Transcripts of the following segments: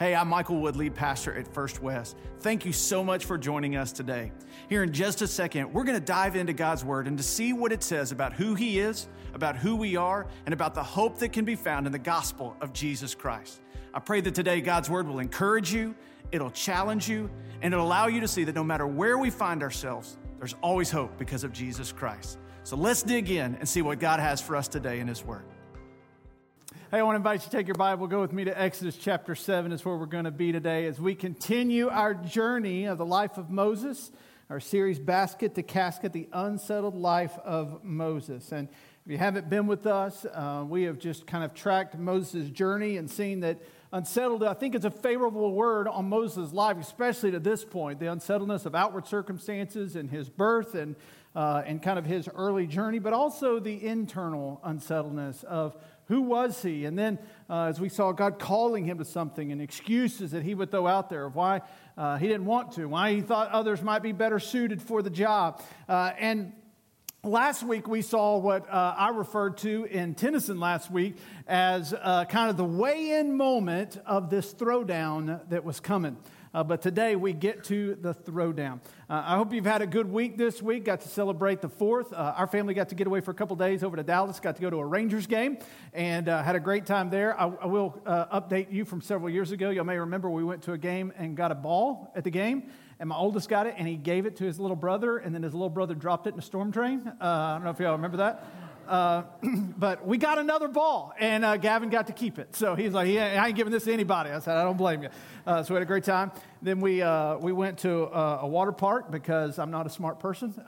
Hey, I'm Michael Wood, lead pastor at First West. Thank you so much for joining us today. Here in just a second, we're going to dive into God's Word and to see what it says about who He is, about who we are, and about the hope that can be found in the gospel of Jesus Christ. I pray that today God's Word will encourage you, it'll challenge you, and it'll allow you to see that no matter where we find ourselves, there's always hope because of Jesus Christ. So let's dig in and see what God has for us today in His Word. Hey, I want to invite you to take your Bible, go with me to Exodus chapter 7, is where we're going to be today as we continue our journey of the life of Moses, our series Basket to Casket, the unsettled life of Moses. And if you haven't been with us, uh, we have just kind of tracked Moses' journey and seen that unsettled, I think, is a favorable word on Moses' life, especially to this point the unsettledness of outward circumstances and his birth and, uh, and kind of his early journey, but also the internal unsettledness of who was he? And then, uh, as we saw, God calling him to something and excuses that he would throw out there of why uh, he didn't want to, why he thought others might be better suited for the job. Uh, and Last week, we saw what uh, I referred to in Tennyson last week as uh, kind of the weigh in moment of this throwdown that was coming. Uh, but today we get to the throwdown. Uh, I hope you've had a good week this week. Got to celebrate the fourth. Uh, our family got to get away for a couple days over to Dallas. Got to go to a Rangers game and uh, had a great time there. I, I will uh, update you from several years ago. You may remember we went to a game and got a ball at the game. And my oldest got it, and he gave it to his little brother, and then his little brother dropped it in a storm drain. Uh, I don't know if y'all remember that. Uh, but we got another ball, and uh, Gavin got to keep it. So he's like, yeah, I ain't giving this to anybody. I said, I don't blame you. Uh, so we had a great time. Then we, uh, we went to uh, a water park because I'm not a smart person.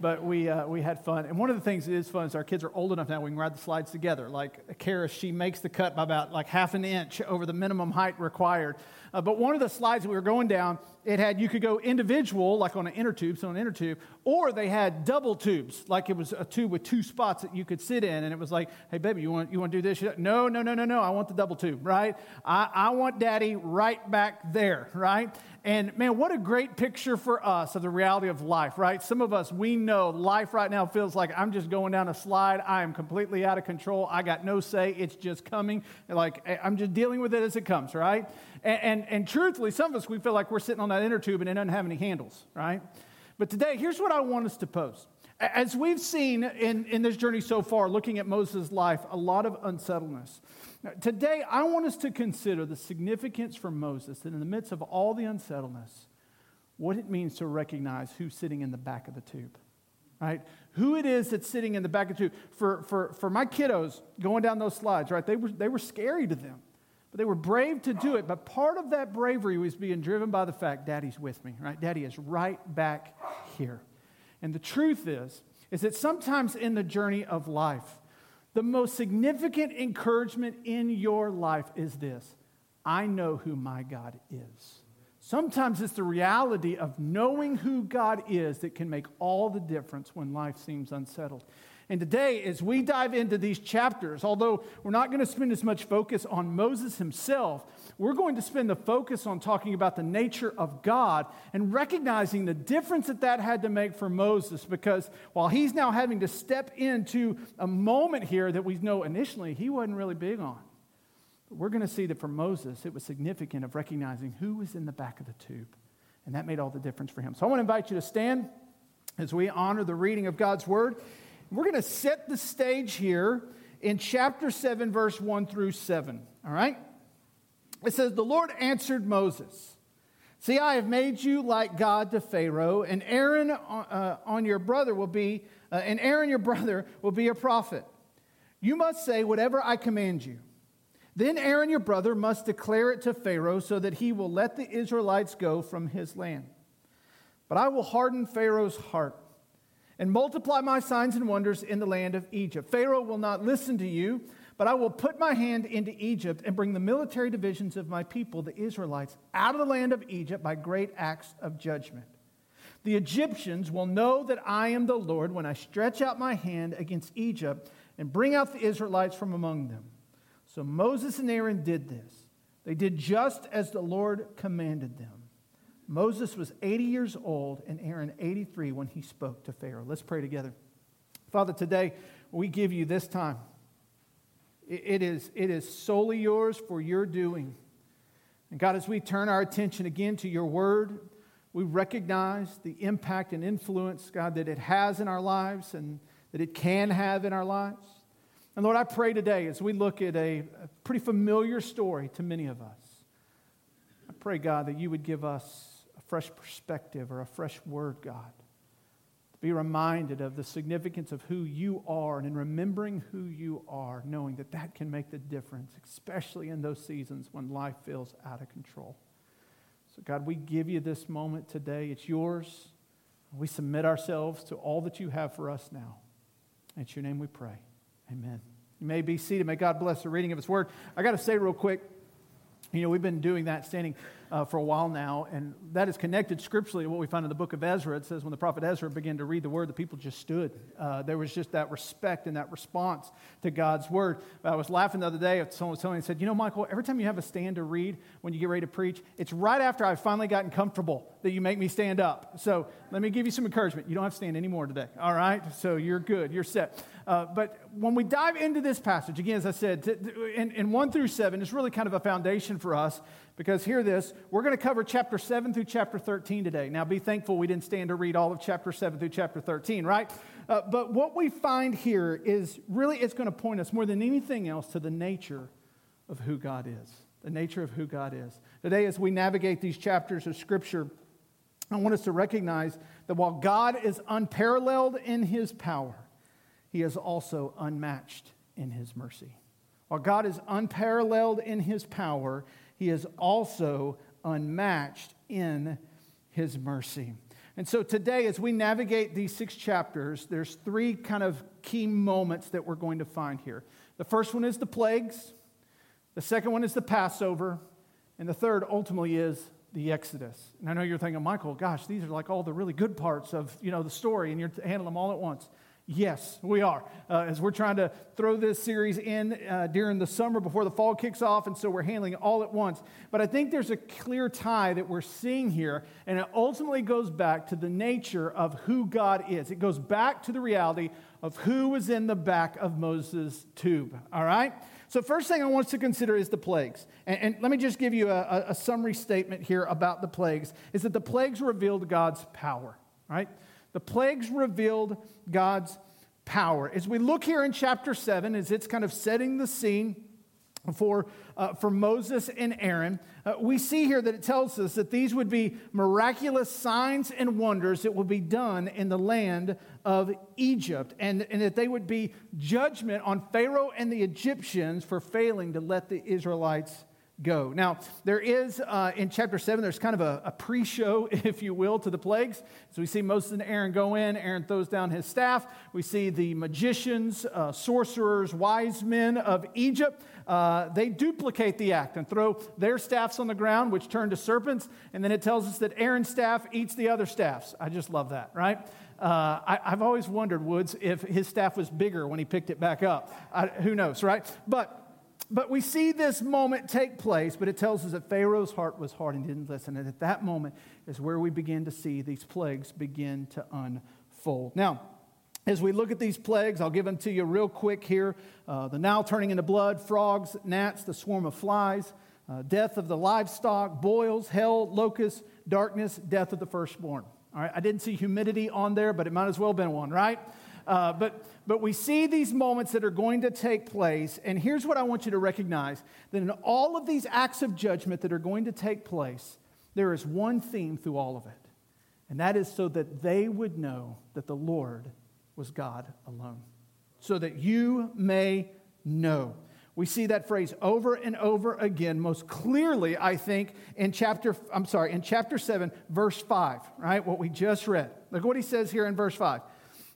But we, we had fun. And one of the things that is fun is our kids are old enough now we can ride the slides together. Like Kara, she makes the cut by about like half an inch over the minimum height required. Uh, but one of the slides we were going down, it had you could go individual, like on an inner tube, so an inner tube, or they had double tubes, like it was a tube with two spots that you could sit in, and it was like, hey baby, you want you want to do this? No, no, no, no, no. I want the double tube, right? I, I want daddy right back there, right? And man, what a great picture for us of the reality of life, right? Some of us, we know life right now feels like I'm just going down a slide. I am completely out of control. I got no say. It's just coming. Like eh, I'm just dealing with it as it comes, right? And, and, and truthfully, some of us, we feel like we're sitting on that inner tube and it doesn't have any handles, right? But today, here's what I want us to post. As we've seen in, in this journey so far, looking at Moses' life, a lot of unsettledness. Today, I want us to consider the significance for Moses that in the midst of all the unsettledness, what it means to recognize who's sitting in the back of the tube, right? Who it is that's sitting in the back of the tube. For, for, for my kiddos going down those slides, right, they were, they were scary to them. But they were brave to do it. But part of that bravery was being driven by the fact Daddy's with me, right? Daddy is right back here. And the truth is, is that sometimes in the journey of life, the most significant encouragement in your life is this I know who my God is. Sometimes it's the reality of knowing who God is that can make all the difference when life seems unsettled. And today, as we dive into these chapters, although we're not going to spend as much focus on Moses himself, we're going to spend the focus on talking about the nature of God and recognizing the difference that that had to make for Moses. Because while he's now having to step into a moment here that we know initially he wasn't really big on, but we're going to see that for Moses, it was significant of recognizing who was in the back of the tube. And that made all the difference for him. So I want to invite you to stand as we honor the reading of God's word. We're going to set the stage here in chapter 7, verse 1 through 7. All right? It says, The Lord answered Moses, See, I have made you like God to Pharaoh, and Aaron uh, on your brother will be, uh, and Aaron your brother will be a prophet. You must say whatever I command you. Then Aaron your brother must declare it to Pharaoh so that he will let the Israelites go from his land. But I will harden Pharaoh's heart and multiply my signs and wonders in the land of Egypt. Pharaoh will not listen to you, but I will put my hand into Egypt and bring the military divisions of my people, the Israelites, out of the land of Egypt by great acts of judgment. The Egyptians will know that I am the Lord when I stretch out my hand against Egypt and bring out the Israelites from among them. So Moses and Aaron did this. They did just as the Lord commanded them. Moses was 80 years old and Aaron 83 when he spoke to Pharaoh. Let's pray together. Father, today we give you this time. It is, it is solely yours for your doing. And God, as we turn our attention again to your word, we recognize the impact and influence, God, that it has in our lives and that it can have in our lives. And Lord, I pray today as we look at a, a pretty familiar story to many of us, I pray, God, that you would give us fresh perspective or a fresh word, God. To be reminded of the significance of who you are and in remembering who you are, knowing that that can make the difference, especially in those seasons when life feels out of control. So, God, we give you this moment today. It's yours. We submit ourselves to all that you have for us now. In your name we pray. Amen. You may be seated. May God bless the reading of His word. I got to say, real quick, you know, we've been doing that standing uh, for a while now, and that is connected scripturally to what we find in the book of Ezra. It says when the prophet Ezra began to read the word, the people just stood. Uh, there was just that respect and that response to God's word. I was laughing the other day. Someone was telling me, said, You know, Michael, every time you have a stand to read when you get ready to preach, it's right after I've finally gotten comfortable that you make me stand up. So let me give you some encouragement. You don't have to stand anymore today, all right? So you're good, you're set. Uh, but when we dive into this passage, again, as I said, in, in 1 through 7, it's really kind of a foundation for us because hear this, we're going to cover chapter 7 through chapter 13 today. Now, be thankful we didn't stand to read all of chapter 7 through chapter 13, right? Uh, but what we find here is really it's going to point us more than anything else to the nature of who God is. The nature of who God is. Today, as we navigate these chapters of Scripture, I want us to recognize that while God is unparalleled in his power, he is also unmatched in his mercy. While God is unparalleled in his power, he is also unmatched in his mercy. And so today, as we navigate these six chapters, there's three kind of key moments that we're going to find here. The first one is the plagues, the second one is the Passover, and the third ultimately is the Exodus. And I know you're thinking, Michael, gosh, these are like all the really good parts of you know the story, and you're handling them all at once. Yes, we are. Uh, as we're trying to throw this series in uh, during the summer before the fall kicks off, and so we're handling it all at once. But I think there's a clear tie that we're seeing here, and it ultimately goes back to the nature of who God is. It goes back to the reality of who was in the back of Moses' tube. All right? So, first thing I want us to consider is the plagues. And, and let me just give you a, a summary statement here about the plagues is that the plagues revealed God's power, right? The plagues revealed God's power. As we look here in chapter 7, as it's kind of setting the scene for, uh, for Moses and Aaron, uh, we see here that it tells us that these would be miraculous signs and wonders that would be done in the land of Egypt, and, and that they would be judgment on Pharaoh and the Egyptians for failing to let the Israelites go. Now, there is uh, in chapter 7, there's kind of a, a pre show, if you will, to the plagues. So we see Moses and Aaron go in, Aaron throws down his staff. We see the magicians, uh, sorcerers, wise men of Egypt. Uh, they duplicate the act and throw their staffs on the ground, which turn to serpents. And then it tells us that Aaron's staff eats the other staffs. I just love that, right? Uh, I, have always wondered, Woods, if his staff was bigger when he picked it back up. I, who knows, right? But but we see this moment take place, but it tells us that Pharaoh's heart was hard and didn't listen. And at that moment is where we begin to see these plagues begin to unfold. Now, as we look at these plagues, I'll give them to you real quick here. Uh, the Nile turning into blood, frogs, gnats, the swarm of flies, uh, death of the livestock, boils, hail, locusts, darkness, death of the firstborn. All right, I didn't see humidity on there, but it might as well have been one, right? Uh, but, but we see these moments that are going to take place. And here's what I want you to recognize that in all of these acts of judgment that are going to take place, there is one theme through all of it. And that is so that they would know that the Lord was God alone. So that you may know. We see that phrase over and over again, most clearly, I think, in chapter, I'm sorry, in chapter 7, verse 5, right? What we just read. Look what he says here in verse 5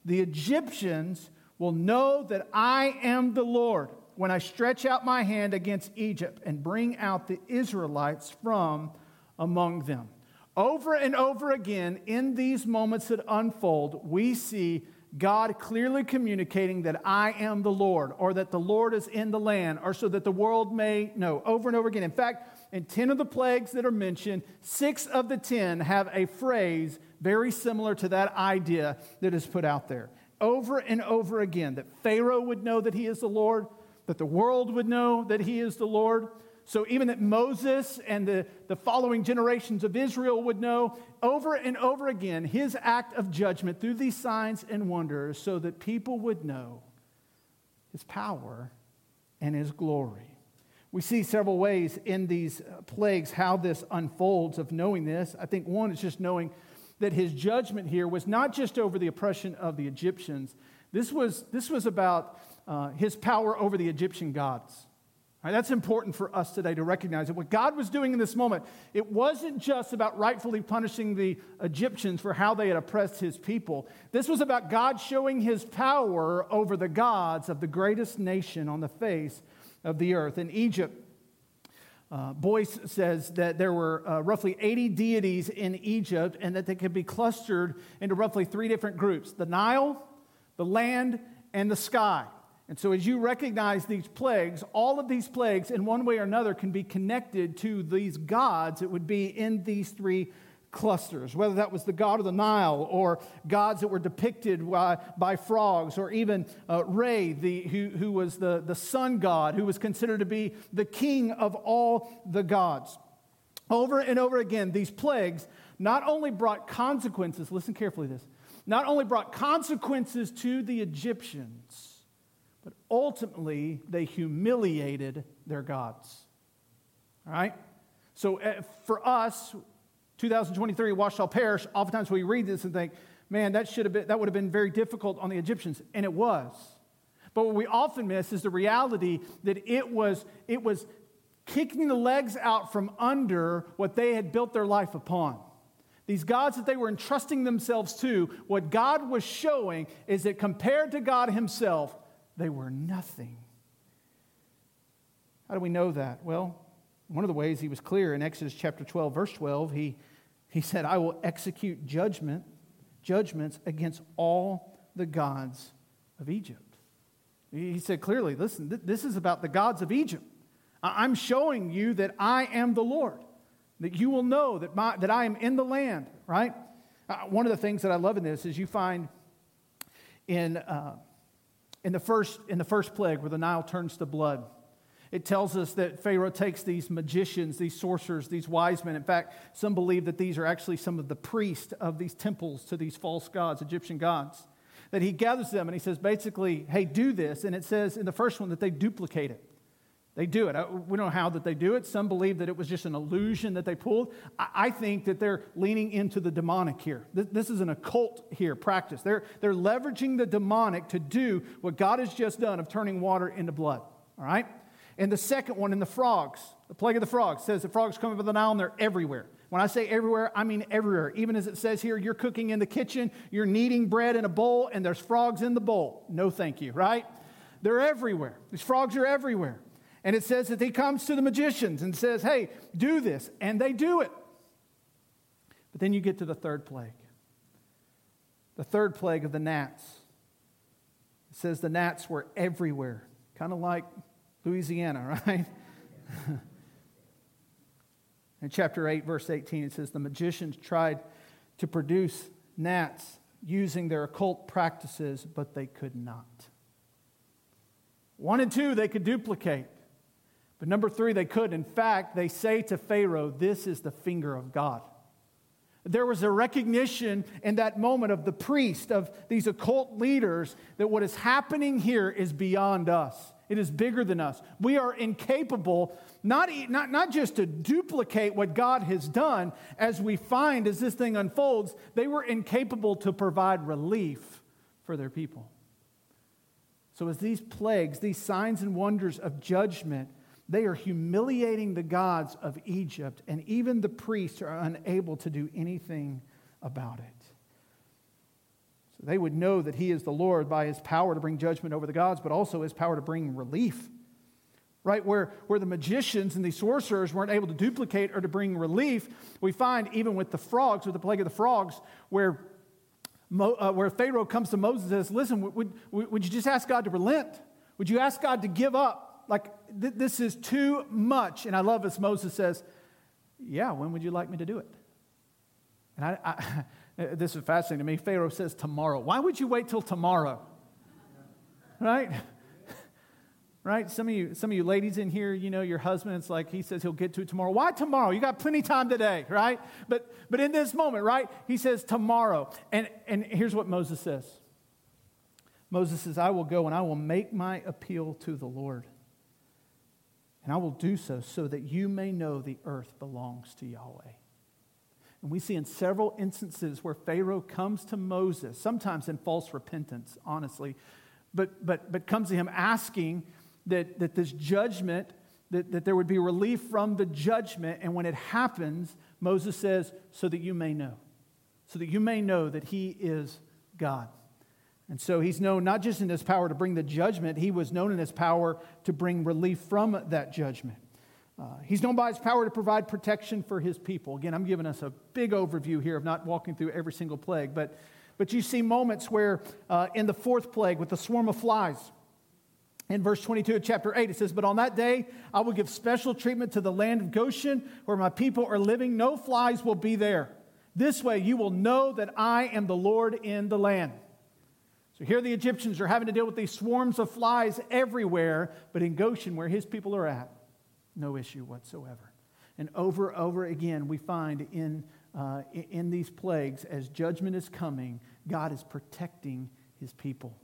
the Egyptians will know that I am the Lord when I stretch out my hand against Egypt and bring out the Israelites from among them. Over and over again, in these moments that unfold, we see God clearly communicating that I am the Lord, or that the Lord is in the land, or so that the world may know. Over and over again. In fact, in 10 of the plagues that are mentioned, six of the 10 have a phrase very similar to that idea that is put out there. Over and over again, that Pharaoh would know that he is the Lord, that the world would know that he is the Lord, so even that Moses and the, the following generations of Israel would know over and over again his act of judgment through these signs and wonders so that people would know his power and his glory. We see several ways in these plagues how this unfolds of knowing this. I think one is just knowing that his judgment here was not just over the oppression of the Egyptians, this was, this was about uh, his power over the Egyptian gods. Right, that's important for us today to recognize that what God was doing in this moment, it wasn't just about rightfully punishing the Egyptians for how they had oppressed his people. This was about God showing his power over the gods of the greatest nation on the face of the earth. In Egypt, uh, Boice says that there were uh, roughly 80 deities in Egypt and that they could be clustered into roughly three different groups the Nile, the land, and the sky. And so, as you recognize these plagues, all of these plagues, in one way or another, can be connected to these gods. It would be in these three clusters, whether that was the god of the Nile or gods that were depicted by, by frogs, or even uh, Re, the, who, who was the, the sun god, who was considered to be the king of all the gods. Over and over again, these plagues not only brought consequences, listen carefully this, not only brought consequences to the Egyptians, but ultimately they humiliated their gods. All right? So uh, for us, 2023, watch shall perish. Oftentimes we read this and think, man, that should have been that would have been very difficult on the Egyptians, and it was. But what we often miss is the reality that it was it was kicking the legs out from under what they had built their life upon. These gods that they were entrusting themselves to, what God was showing is that compared to God Himself, they were nothing. How do we know that? Well, one of the ways He was clear in Exodus chapter 12, verse 12, He he said, I will execute judgment, judgments against all the gods of Egypt. He said clearly, listen, th- this is about the gods of Egypt. I- I'm showing you that I am the Lord, that you will know that, my, that I am in the land, right? Uh, one of the things that I love in this is you find in, uh, in, the first, in the first plague where the Nile turns to blood it tells us that Pharaoh takes these magicians, these sorcerers, these wise men. In fact, some believe that these are actually some of the priests of these temples to these false gods, Egyptian gods. That he gathers them and he says, basically, hey, do this. And it says in the first one that they duplicate it. They do it. We don't know how that they do it. Some believe that it was just an illusion that they pulled. I think that they're leaning into the demonic here. This is an occult here practice. They're, they're leveraging the demonic to do what God has just done of turning water into blood. All right? And the second one in the frogs, the plague of the frogs, says the frogs come over the Nile and they're everywhere. When I say everywhere, I mean everywhere. Even as it says here, you're cooking in the kitchen, you're kneading bread in a bowl, and there's frogs in the bowl. No, thank you, right? They're everywhere. These frogs are everywhere. And it says that he comes to the magicians and says, hey, do this. And they do it. But then you get to the third plague the third plague of the gnats. It says the gnats were everywhere, kind of like Louisiana, right? In chapter 8, verse 18, it says, The magicians tried to produce gnats using their occult practices, but they could not. One and two, they could duplicate. But number three, they could. In fact, they say to Pharaoh, This is the finger of God. There was a recognition in that moment of the priest, of these occult leaders, that what is happening here is beyond us. It is bigger than us. We are incapable, not, not, not just to duplicate what God has done, as we find as this thing unfolds, they were incapable to provide relief for their people. So, as these plagues, these signs and wonders of judgment, they are humiliating the gods of Egypt, and even the priests are unable to do anything about it. They would know that He is the Lord by His power to bring judgment over the gods, but also His power to bring relief. Right? Where, where the magicians and the sorcerers weren't able to duplicate or to bring relief, we find even with the frogs, with the plague of the frogs, where, Mo, uh, where Pharaoh comes to Moses and says, Listen, would, would, would you just ask God to relent? Would you ask God to give up? Like, th- this is too much. And I love as Moses says, Yeah, when would you like me to do it? And I, I Uh, this is fascinating to me. Pharaoh says tomorrow. Why would you wait till tomorrow? Right? right? Some of you, some of you ladies in here, you know, your husband, it's like he says he'll get to it tomorrow. Why tomorrow? You got plenty time today, right? But but in this moment, right? He says tomorrow. And and here's what Moses says. Moses says, I will go and I will make my appeal to the Lord. And I will do so so that you may know the earth belongs to Yahweh. And we see in several instances where Pharaoh comes to Moses, sometimes in false repentance, honestly, but, but, but comes to him asking that, that this judgment, that, that there would be relief from the judgment. And when it happens, Moses says, so that you may know, so that you may know that he is God. And so he's known not just in his power to bring the judgment, he was known in his power to bring relief from that judgment. Uh, he's known by his power to provide protection for his people. Again, I'm giving us a big overview here of not walking through every single plague, but, but you see moments where uh, in the fourth plague with the swarm of flies, in verse 22 of chapter 8, it says, But on that day I will give special treatment to the land of Goshen where my people are living. No flies will be there. This way you will know that I am the Lord in the land. So here the Egyptians are having to deal with these swarms of flies everywhere, but in Goshen, where his people are at, no issue whatsoever. And over and over again, we find in, uh, in these plagues, as judgment is coming, God is protecting his people.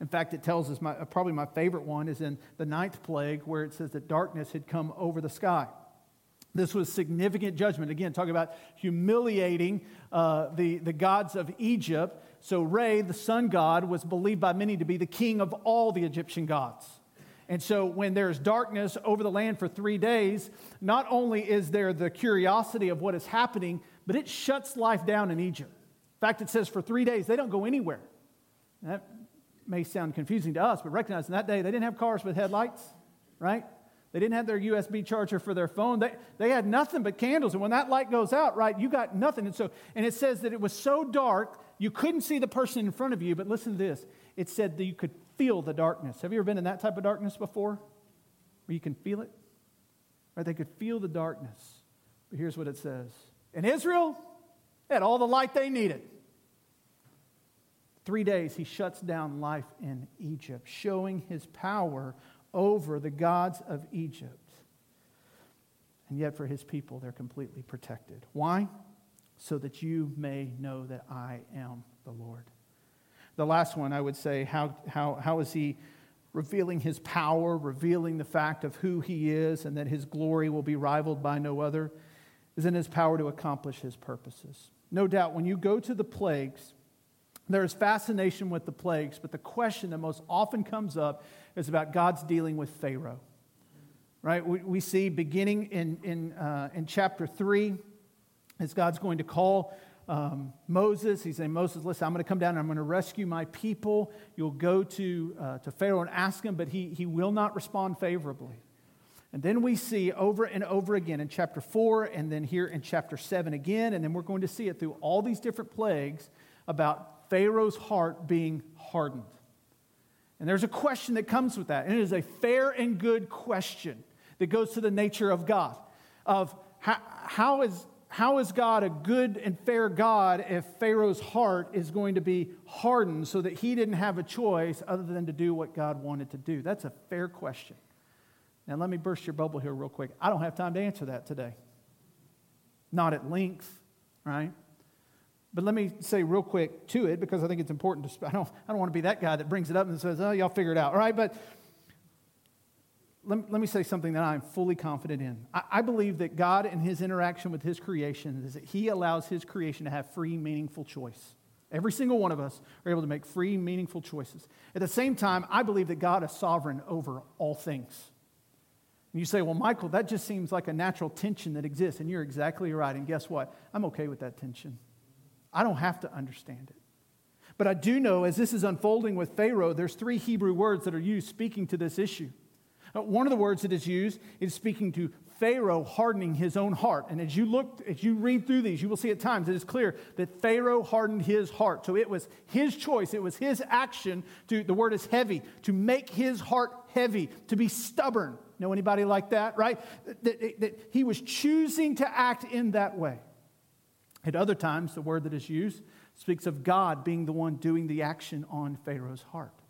In fact, it tells us, my, probably my favorite one is in the ninth plague, where it says that darkness had come over the sky. This was significant judgment. Again, talking about humiliating uh, the, the gods of Egypt. So, Re, the sun god, was believed by many to be the king of all the Egyptian gods. And so, when there's darkness over the land for three days, not only is there the curiosity of what is happening, but it shuts life down in Egypt. In fact, it says for three days they don't go anywhere. that may sound confusing to us, but recognize in that day they didn't have cars with headlights, right? They didn't have their USB charger for their phone. They, they had nothing but candles. And when that light goes out, right, you got nothing. And so, and it says that it was so dark, you couldn't see the person in front of you. But listen to this it said that you could feel the darkness. Have you ever been in that type of darkness before? Where you can feel it? Right? They could feel the darkness. But here's what it says In Israel, they had all the light they needed. Three days, he shuts down life in Egypt, showing his power over the gods of Egypt. And yet, for his people, they're completely protected. Why? So that you may know that I am the Lord. The last one, I would say, how, how, how is he revealing his power, revealing the fact of who he is, and that his glory will be rivaled by no other, is in his power to accomplish his purposes. No doubt, when you go to the plagues, there is fascination with the plagues, but the question that most often comes up is about God's dealing with Pharaoh. Right? We, we see beginning in, in, uh, in chapter 3, as God's going to call um, Moses. He's saying, Moses, listen, I'm going to come down and I'm going to rescue my people. You'll go to, uh, to Pharaoh and ask him, but he, he will not respond favorably. And then we see over and over again in chapter 4 and then here in chapter 7 again, and then we're going to see it through all these different plagues about Pharaoh's heart being hardened. And there's a question that comes with that, and it is a fair and good question that goes to the nature of God. Of how, how, is, how is God a good and fair God if Pharaoh's heart is going to be hardened so that he didn't have a choice other than to do what God wanted to do? That's a fair question. Now, let me burst your bubble here real quick. I don't have time to answer that today. Not at length, right? But let me say real quick to it because I think it's important to. I don't, I don't want to be that guy that brings it up and says, oh, y'all figure it out. All right, but let, let me say something that I'm fully confident in. I, I believe that God, in his interaction with his creation, is that he allows his creation to have free, meaningful choice. Every single one of us are able to make free, meaningful choices. At the same time, I believe that God is sovereign over all things. And you say, well, Michael, that just seems like a natural tension that exists. And you're exactly right. And guess what? I'm okay with that tension. I don't have to understand it. But I do know as this is unfolding with Pharaoh, there's three Hebrew words that are used speaking to this issue. Uh, one of the words that is used is speaking to Pharaoh hardening his own heart. And as you look, as you read through these, you will see at times it is clear that Pharaoh hardened his heart. So it was his choice, it was his action to, the word is heavy, to make his heart heavy, to be stubborn. Know anybody like that, right? That, that, that he was choosing to act in that way. At other times, the word that is used speaks of God being the one doing the action on Pharaoh's heart.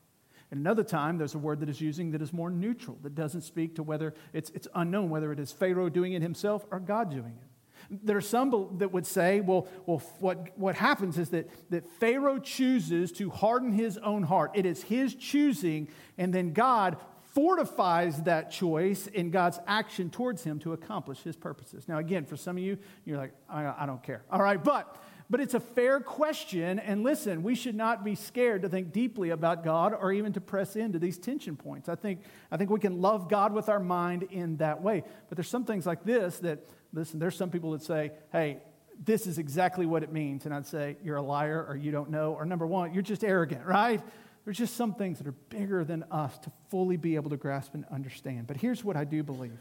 And another time, there's a word that is using that is more neutral, that doesn't speak to whether it's, it's unknown whether it is Pharaoh doing it himself or God doing it. There are some that would say, well, well what, what happens is that, that Pharaoh chooses to harden his own heart. It is his choosing, and then God fortifies that choice in God's action towards him to accomplish his purposes. Now, again, for some of you, you're like, I, I don't care. All right, but but it's a fair question. And listen, we should not be scared to think deeply about God or even to press into these tension points. I think, I think we can love God with our mind in that way. But there's some things like this that, listen, there's some people that say, hey, this is exactly what it means. And I'd say, you're a liar or you don't know. Or number one, you're just arrogant, right? There's just some things that are bigger than us to fully be able to grasp and understand. But here's what I do believe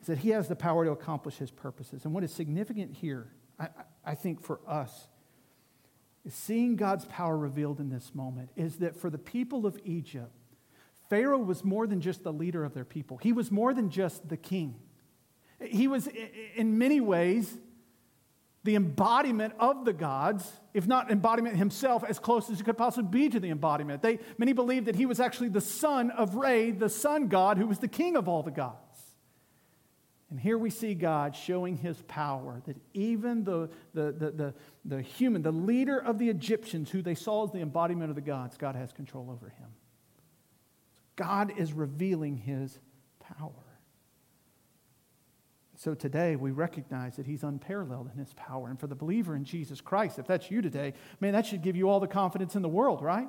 is that he has the power to accomplish his purposes. And what is significant here, I, I think for us, seeing God's power revealed in this moment is that for the people of Egypt, Pharaoh was more than just the leader of their people. He was more than just the king. He was, in many ways, the embodiment of the gods, if not embodiment himself, as close as he could possibly be to the embodiment. They, many believed that he was actually the son of Re, the sun god, who was the king of all the gods. And here we see God showing his power that even the, the, the, the, the human, the leader of the Egyptians, who they saw as the embodiment of the gods, God has control over him. God is revealing his power. So today we recognize that he's unparalleled in his power. And for the believer in Jesus Christ, if that's you today, man, that should give you all the confidence in the world, right?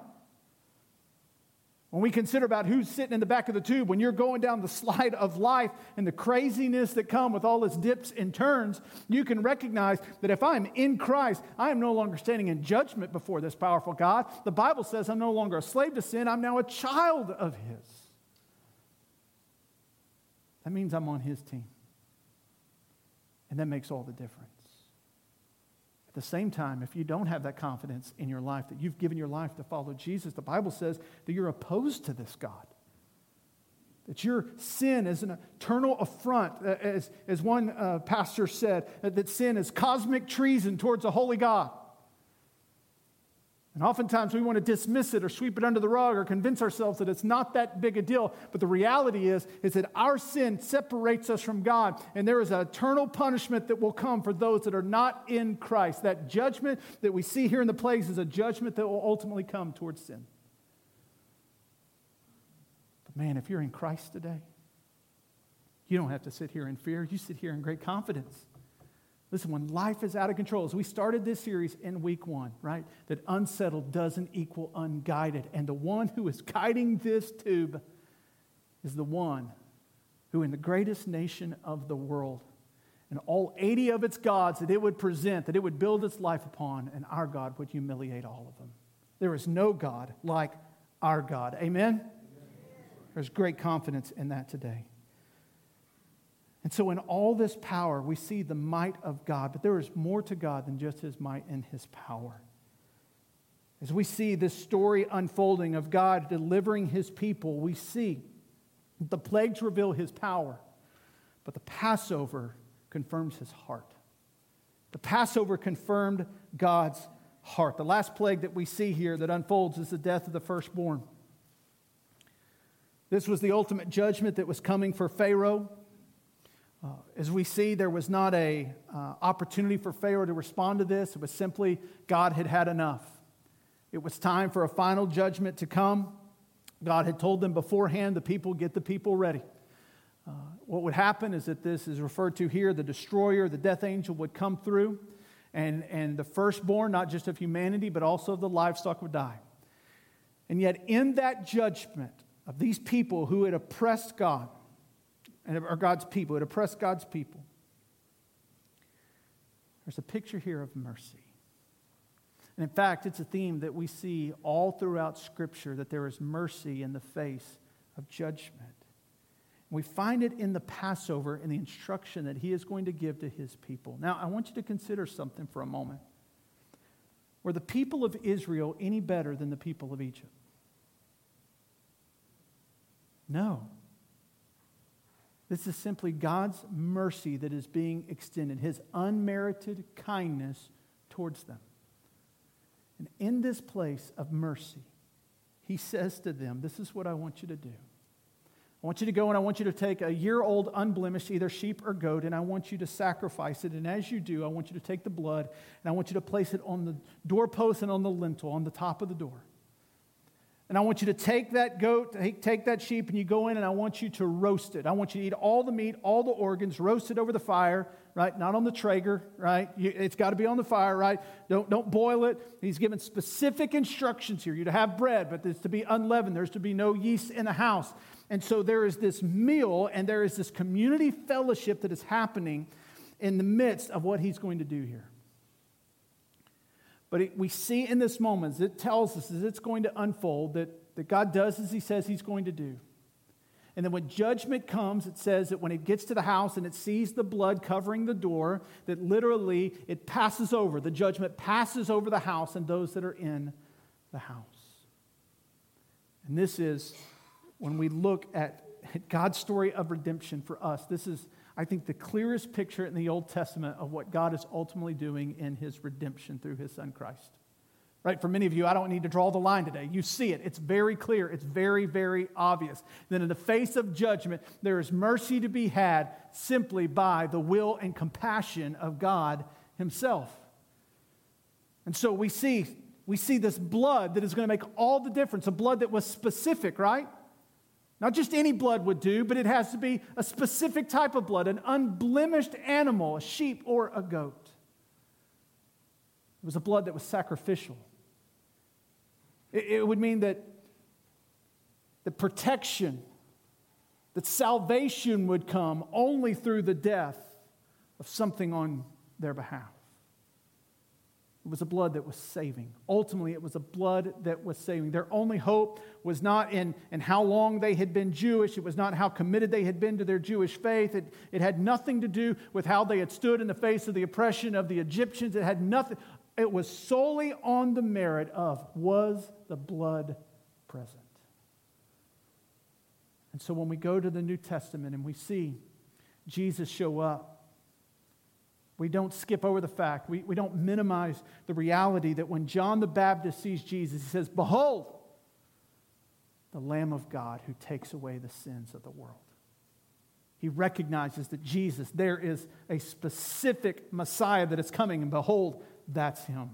When we consider about who's sitting in the back of the tube, when you're going down the slide of life and the craziness that come with all its dips and turns, you can recognize that if I'm in Christ, I am no longer standing in judgment before this powerful God. The Bible says I'm no longer a slave to sin, I'm now a child of His. That means I'm on His team. And that makes all the difference. At the same time, if you don't have that confidence in your life, that you've given your life to follow Jesus, the Bible says that you're opposed to this God. That your sin is an eternal affront, uh, as, as one uh, pastor said, that sin is cosmic treason towards a holy God. And oftentimes we want to dismiss it or sweep it under the rug or convince ourselves that it's not that big a deal. But the reality is, is that our sin separates us from God. And there is an eternal punishment that will come for those that are not in Christ. That judgment that we see here in the plagues is a judgment that will ultimately come towards sin. But man, if you're in Christ today, you don't have to sit here in fear. You sit here in great confidence. Listen, when life is out of control, as we started this series in week one, right, that unsettled doesn't equal unguided. And the one who is guiding this tube is the one who, in the greatest nation of the world, and all 80 of its gods that it would present, that it would build its life upon, and our God would humiliate all of them. There is no God like our God. Amen? There's great confidence in that today. And so, in all this power, we see the might of God, but there is more to God than just his might and his power. As we see this story unfolding of God delivering his people, we see the plagues reveal his power, but the Passover confirms his heart. The Passover confirmed God's heart. The last plague that we see here that unfolds is the death of the firstborn. This was the ultimate judgment that was coming for Pharaoh. Uh, as we see, there was not a uh, opportunity for Pharaoh to respond to this. It was simply God had had enough. It was time for a final judgment to come. God had told them beforehand, the people, get the people ready. Uh, what would happen is that this is referred to here the destroyer, the death angel would come through, and, and the firstborn, not just of humanity, but also of the livestock, would die. And yet, in that judgment of these people who had oppressed God, and are God's people. It oppressed God's people. There's a picture here of mercy. And in fact, it's a theme that we see all throughout Scripture that there is mercy in the face of judgment. We find it in the Passover in the instruction that he is going to give to his people. Now, I want you to consider something for a moment. Were the people of Israel any better than the people of Egypt? No. This is simply God's mercy that is being extended, his unmerited kindness towards them. And in this place of mercy, he says to them, This is what I want you to do. I want you to go and I want you to take a year old unblemished, either sheep or goat, and I want you to sacrifice it. And as you do, I want you to take the blood and I want you to place it on the doorpost and on the lintel, on the top of the door. And I want you to take that goat, take, that sheep, and you go in and I want you to roast it. I want you to eat all the meat, all the organs, roast it over the fire, right? Not on the Traeger, right? It's got to be on the fire, right? Don't, don't boil it. He's given specific instructions here. You're to have bread, but there's to be unleavened. There's to be no yeast in the house. And so there is this meal and there is this community fellowship that is happening in the midst of what he's going to do here. But it, we see in this moment, as it tells us as it's going to unfold, that, that God does as he says he's going to do. And then when judgment comes, it says that when it gets to the house and it sees the blood covering the door, that literally it passes over. The judgment passes over the house and those that are in the house. And this is when we look at God's story of redemption for us. This is, I think, the clearest picture in the Old Testament of what God is ultimately doing in his redemption through his son Christ. Right? For many of you, I don't need to draw the line today. You see it. It's very clear. It's very, very obvious. Then, in the face of judgment, there is mercy to be had simply by the will and compassion of God Himself. And so we see, we see this blood that is going to make all the difference, a blood that was specific, right? Not just any blood would do, but it has to be a specific type of blood, an unblemished animal, a sheep or a goat. It was a blood that was sacrificial. It, would mean that the protection, that salvation would come only through the death of something on their behalf. It was a blood that was saving. Ultimately, it was a blood that was saving. Their only hope was not in, in how long they had been Jewish. It was not how committed they had been to their Jewish faith. It, it had nothing to do with how they had stood in the face of the oppression of the Egyptians. It had nothing. It was solely on the merit of was the blood present? And so when we go to the New Testament and we see Jesus show up, we don't skip over the fact, we, we don't minimize the reality that when John the Baptist sees Jesus, he says, Behold, the Lamb of God who takes away the sins of the world. He recognizes that Jesus, there is a specific Messiah that is coming, and behold, that's him.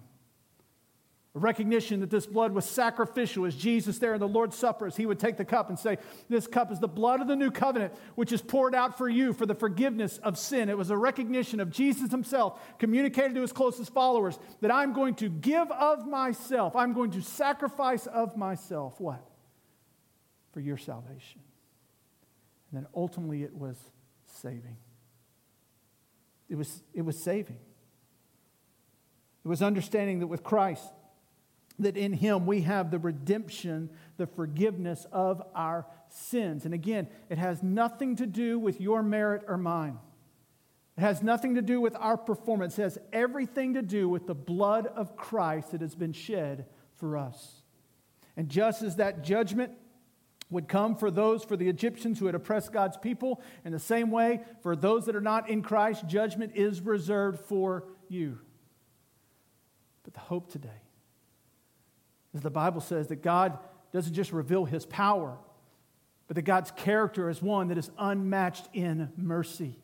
A recognition that this blood was sacrificial as Jesus there in the Lord's Supper, as he would take the cup and say, This cup is the blood of the new covenant, which is poured out for you for the forgiveness of sin. It was a recognition of Jesus himself, communicated to his closest followers, that I'm going to give of myself. I'm going to sacrifice of myself. What? For your salvation. And then ultimately it was saving. It was, it was saving. It was understanding that with Christ, that in him we have the redemption, the forgiveness of our sins. And again, it has nothing to do with your merit or mine. It has nothing to do with our performance. It has everything to do with the blood of Christ that has been shed for us. And just as that judgment would come for those, for the Egyptians who had oppressed God's people, in the same way, for those that are not in Christ, judgment is reserved for you. But the hope today as the Bible says that God doesn't just reveal his power, but that God's character is one that is unmatched in mercy.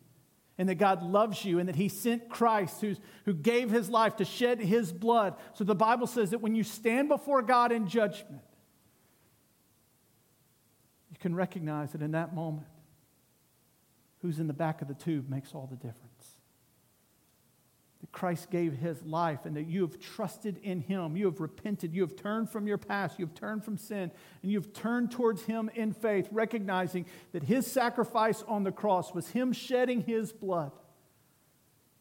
And that God loves you and that he sent Christ who's, who gave his life to shed his blood. So the Bible says that when you stand before God in judgment, you can recognize that in that moment, who's in the back of the tube makes all the difference Christ gave his life and that you have trusted in him. You have repented. You have turned from your past. You have turned from sin. And you've turned towards him in faith, recognizing that his sacrifice on the cross was him shedding his blood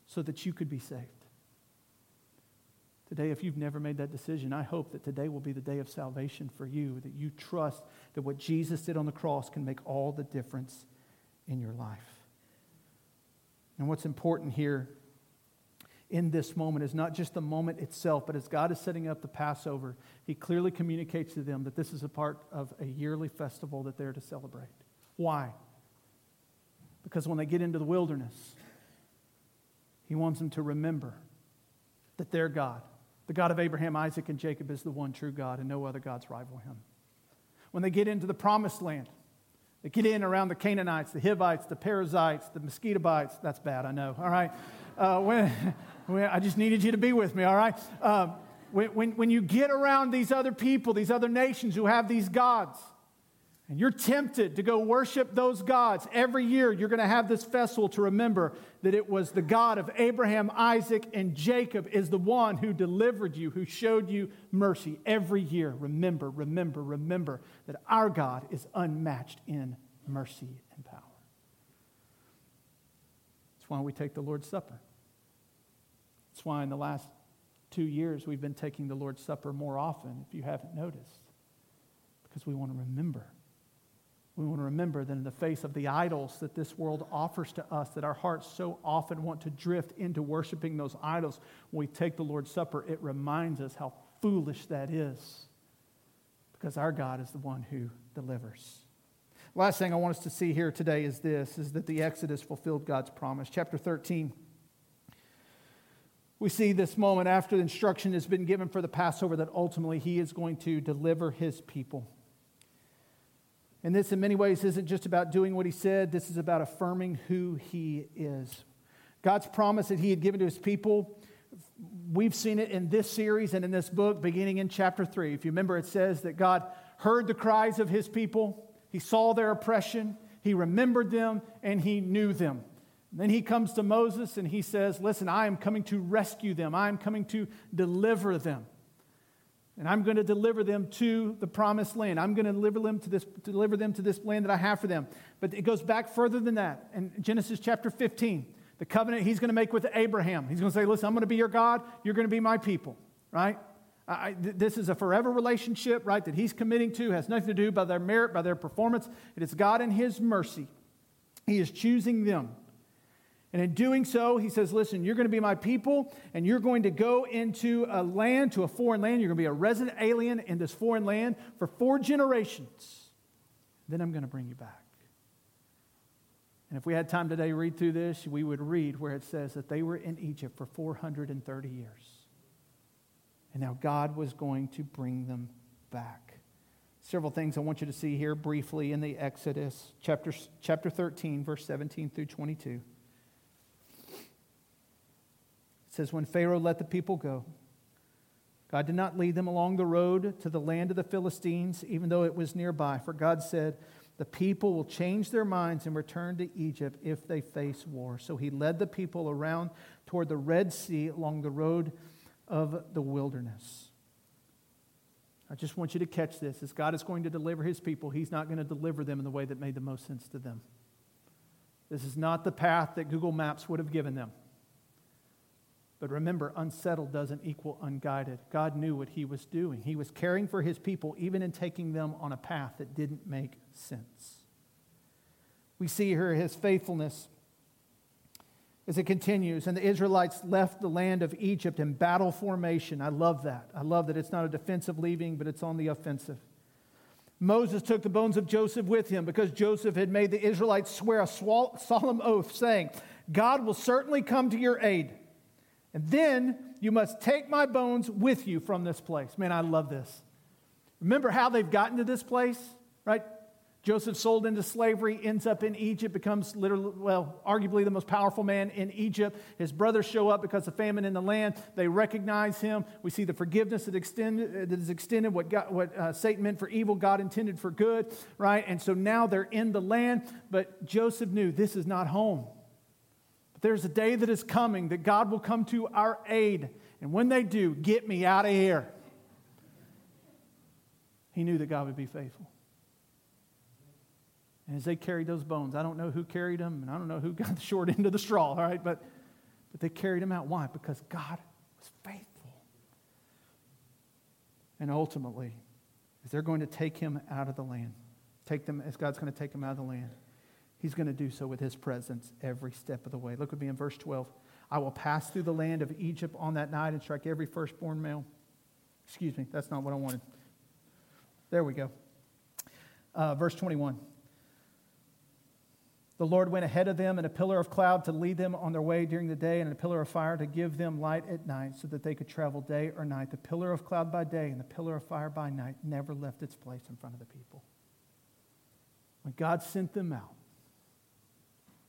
so that you could be saved. Today, if you've never made that decision, I hope that today will be the day of salvation for you, that you trust that what Jesus did on the cross can make all the difference in your life. And what's important here in this moment is not just the moment itself, but as God is setting up the Passover, He clearly communicates to them that this is a part of a yearly festival that they're to celebrate. Why? Because when they get into the wilderness, He wants them to remember that their God, the God of Abraham, Isaac, and Jacob, is the one true God, and no other gods rival Him. when they get into the promised land. They get in around the Canaanites, the Hivites, the Perizzites, the Mosquitobites. That's bad, I know. All right. Uh, when, I just needed you to be with me, all right? Uh, when, when, when you get around these other people, these other nations who have these gods, and you're tempted to go worship those gods, every year you're going to have this festival to remember that it was the God of Abraham, Isaac, and Jacob is the one who delivered you, who showed you mercy. Every year, remember, remember, remember that our God is unmatched in mercy and power. That's why we take the Lord's Supper. That's why in the last two years we've been taking the Lord's Supper more often, if you haven't noticed, because we want to remember we want to remember that in the face of the idols that this world offers to us, that our hearts so often want to drift into worshiping those idols, when we take the Lord's Supper, it reminds us how foolish that is because our God is the one who delivers. Last thing I want us to see here today is this is that the Exodus fulfilled God's promise. Chapter 13. We see this moment after the instruction has been given for the Passover that ultimately he is going to deliver his people. And this, in many ways, isn't just about doing what he said, this is about affirming who he is. God's promise that he had given to his people, we've seen it in this series and in this book, beginning in chapter 3. If you remember, it says that God heard the cries of his people, he saw their oppression, he remembered them, and he knew them. And then he comes to Moses and he says, Listen, I am coming to rescue them, I am coming to deliver them. And I'm going to deliver them to the promised land. I'm going to deliver them to this, deliver them to this land that I have for them. But it goes back further than that. In Genesis chapter 15, the covenant he's going to make with Abraham. He's going to say, Listen, I'm going to be your God. You're going to be my people, right? I, this is a forever relationship, right, that he's committing to, has nothing to do by their merit, by their performance. It is God in his mercy. He is choosing them. And in doing so, he says, Listen, you're going to be my people, and you're going to go into a land, to a foreign land. You're going to be a resident alien in this foreign land for four generations. Then I'm going to bring you back. And if we had time today to read through this, we would read where it says that they were in Egypt for 430 years. And now God was going to bring them back. Several things I want you to see here briefly in the Exodus, chapter, chapter 13, verse 17 through 22 says, When Pharaoh let the people go, God did not lead them along the road to the land of the Philistines, even though it was nearby. For God said, The people will change their minds and return to Egypt if they face war. So he led the people around toward the Red Sea along the road of the wilderness. I just want you to catch this. As God is going to deliver his people, he's not going to deliver them in the way that made the most sense to them. This is not the path that Google Maps would have given them. But remember, unsettled doesn't equal unguided. God knew what he was doing. He was caring for his people, even in taking them on a path that didn't make sense. We see here his faithfulness as it continues. And the Israelites left the land of Egypt in battle formation. I love that. I love that it's not a defensive leaving, but it's on the offensive. Moses took the bones of Joseph with him because Joseph had made the Israelites swear a solemn oath, saying, God will certainly come to your aid. And then you must take my bones with you from this place. Man, I love this. Remember how they've gotten to this place, right? Joseph sold into slavery, ends up in Egypt, becomes literally, well, arguably the most powerful man in Egypt. His brothers show up because of famine in the land. They recognize him. We see the forgiveness that, extended, that is extended. What, God, what uh, Satan meant for evil, God intended for good, right? And so now they're in the land, but Joseph knew this is not home. But there's a day that is coming that God will come to our aid. And when they do, get me out of here. He knew that God would be faithful. And as they carried those bones, I don't know who carried them, and I don't know who got the short end of the straw, all right? But, but they carried them out. Why? Because God was faithful. And ultimately, as they're going to take him out of the land, take them as God's going to take him out of the land, He's going to do so with his presence every step of the way. Look with me in verse 12. I will pass through the land of Egypt on that night and strike every firstborn male. Excuse me, that's not what I wanted. There we go. Uh, verse 21. The Lord went ahead of them in a pillar of cloud to lead them on their way during the day, and a pillar of fire to give them light at night, so that they could travel day or night. The pillar of cloud by day and the pillar of fire by night never left its place in front of the people. When God sent them out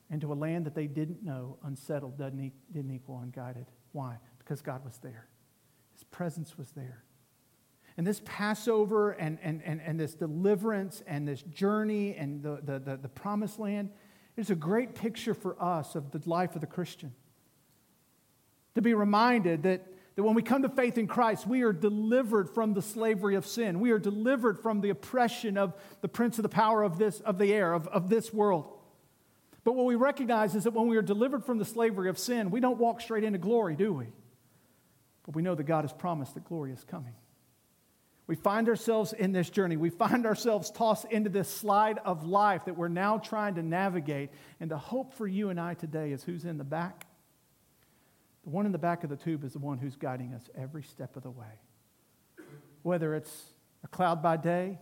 into a land that they didn't know, unsettled didn't equal unguided. Why? Because God was there, His presence was there. And this Passover and, and, and, and this deliverance and this journey and the, the, the, the promised land it's a great picture for us of the life of the Christian. To be reminded that, that when we come to faith in Christ, we are delivered from the slavery of sin. We are delivered from the oppression of the prince of the power of, this, of the air, of, of this world. But what we recognize is that when we are delivered from the slavery of sin, we don't walk straight into glory, do we? But we know that God has promised that glory is coming. We find ourselves in this journey. We find ourselves tossed into this slide of life that we're now trying to navigate. And the hope for you and I today is who's in the back? The one in the back of the tube is the one who's guiding us every step of the way. Whether it's a cloud by day,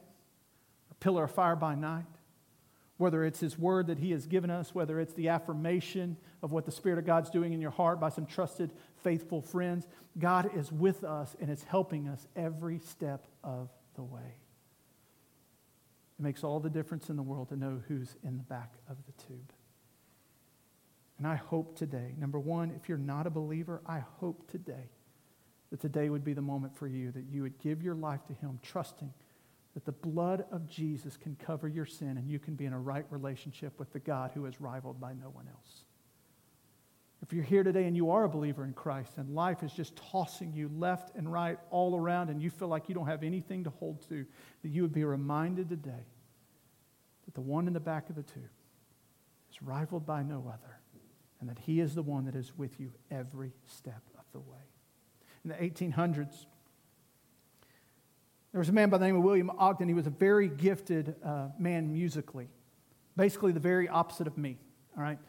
a pillar of fire by night, whether it's His word that He has given us, whether it's the affirmation of what the Spirit of God's doing in your heart by some trusted, faithful friends, God is with us and is helping us every step of the way. It makes all the difference in the world to know who's in the back of the tube. And I hope today, number one, if you're not a believer, I hope today that today would be the moment for you that you would give your life to Him, trusting that the blood of Jesus can cover your sin and you can be in a right relationship with the God who is rivaled by no one else. If you're here today and you are a believer in Christ and life is just tossing you left and right all around and you feel like you don't have anything to hold to, that you would be reminded today that the one in the back of the tube is rivaled by no other and that he is the one that is with you every step of the way. In the 1800s, there was a man by the name of William Ogden. He was a very gifted uh, man musically, basically the very opposite of me, all right?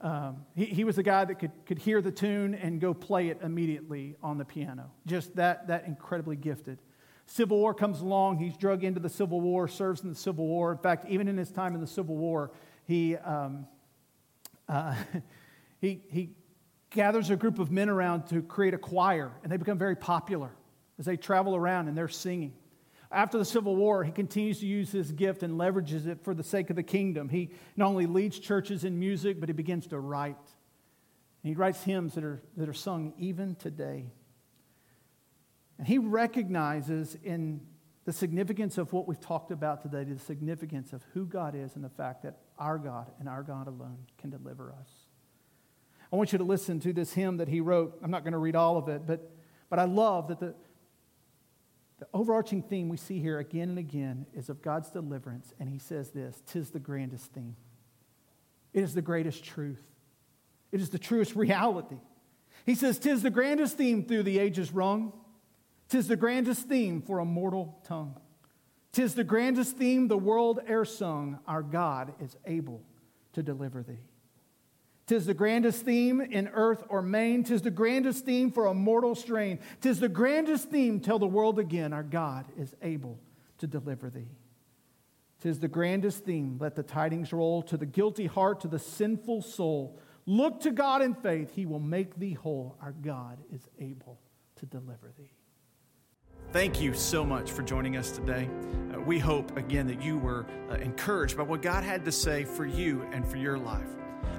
Um, he, he was the guy that could, could hear the tune and go play it immediately on the piano. Just that, that incredibly gifted. Civil War comes along. He's drug into the Civil War, serves in the Civil War. In fact, even in his time in the Civil War, he, um, uh, he, he gathers a group of men around to create a choir, and they become very popular as they travel around and they're singing. After the Civil War, he continues to use his gift and leverages it for the sake of the kingdom. He not only leads churches in music, but he begins to write. And he writes hymns that are, that are sung even today. And he recognizes in the significance of what we've talked about today, the significance of who God is and the fact that our God and our God alone can deliver us. I want you to listen to this hymn that he wrote. I'm not going to read all of it, but, but I love that the, the overarching theme we see here again and again is of God's deliverance, and he says this Tis the grandest theme. It is the greatest truth. It is the truest reality. He says, Tis the grandest theme through the ages rung. Tis the grandest theme for a mortal tongue. Tis the grandest theme the world e'er sung. Our God is able to deliver thee. Tis the grandest theme in earth or main. Tis the grandest theme for a mortal strain. Tis the grandest theme, tell the world again, our God is able to deliver thee. Tis the grandest theme, let the tidings roll to the guilty heart, to the sinful soul. Look to God in faith, he will make thee whole. Our God is able to deliver thee. Thank you so much for joining us today. Uh, we hope, again, that you were uh, encouraged by what God had to say for you and for your life.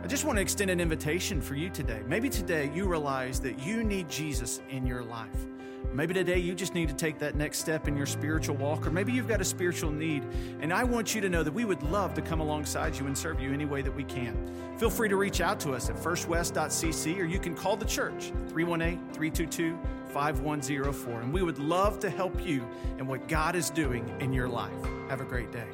I just want to extend an invitation for you today. Maybe today you realize that you need Jesus in your life. Maybe today you just need to take that next step in your spiritual walk, or maybe you've got a spiritual need. And I want you to know that we would love to come alongside you and serve you any way that we can. Feel free to reach out to us at firstwest.cc, or you can call the church 318 322 5104. And we would love to help you in what God is doing in your life. Have a great day.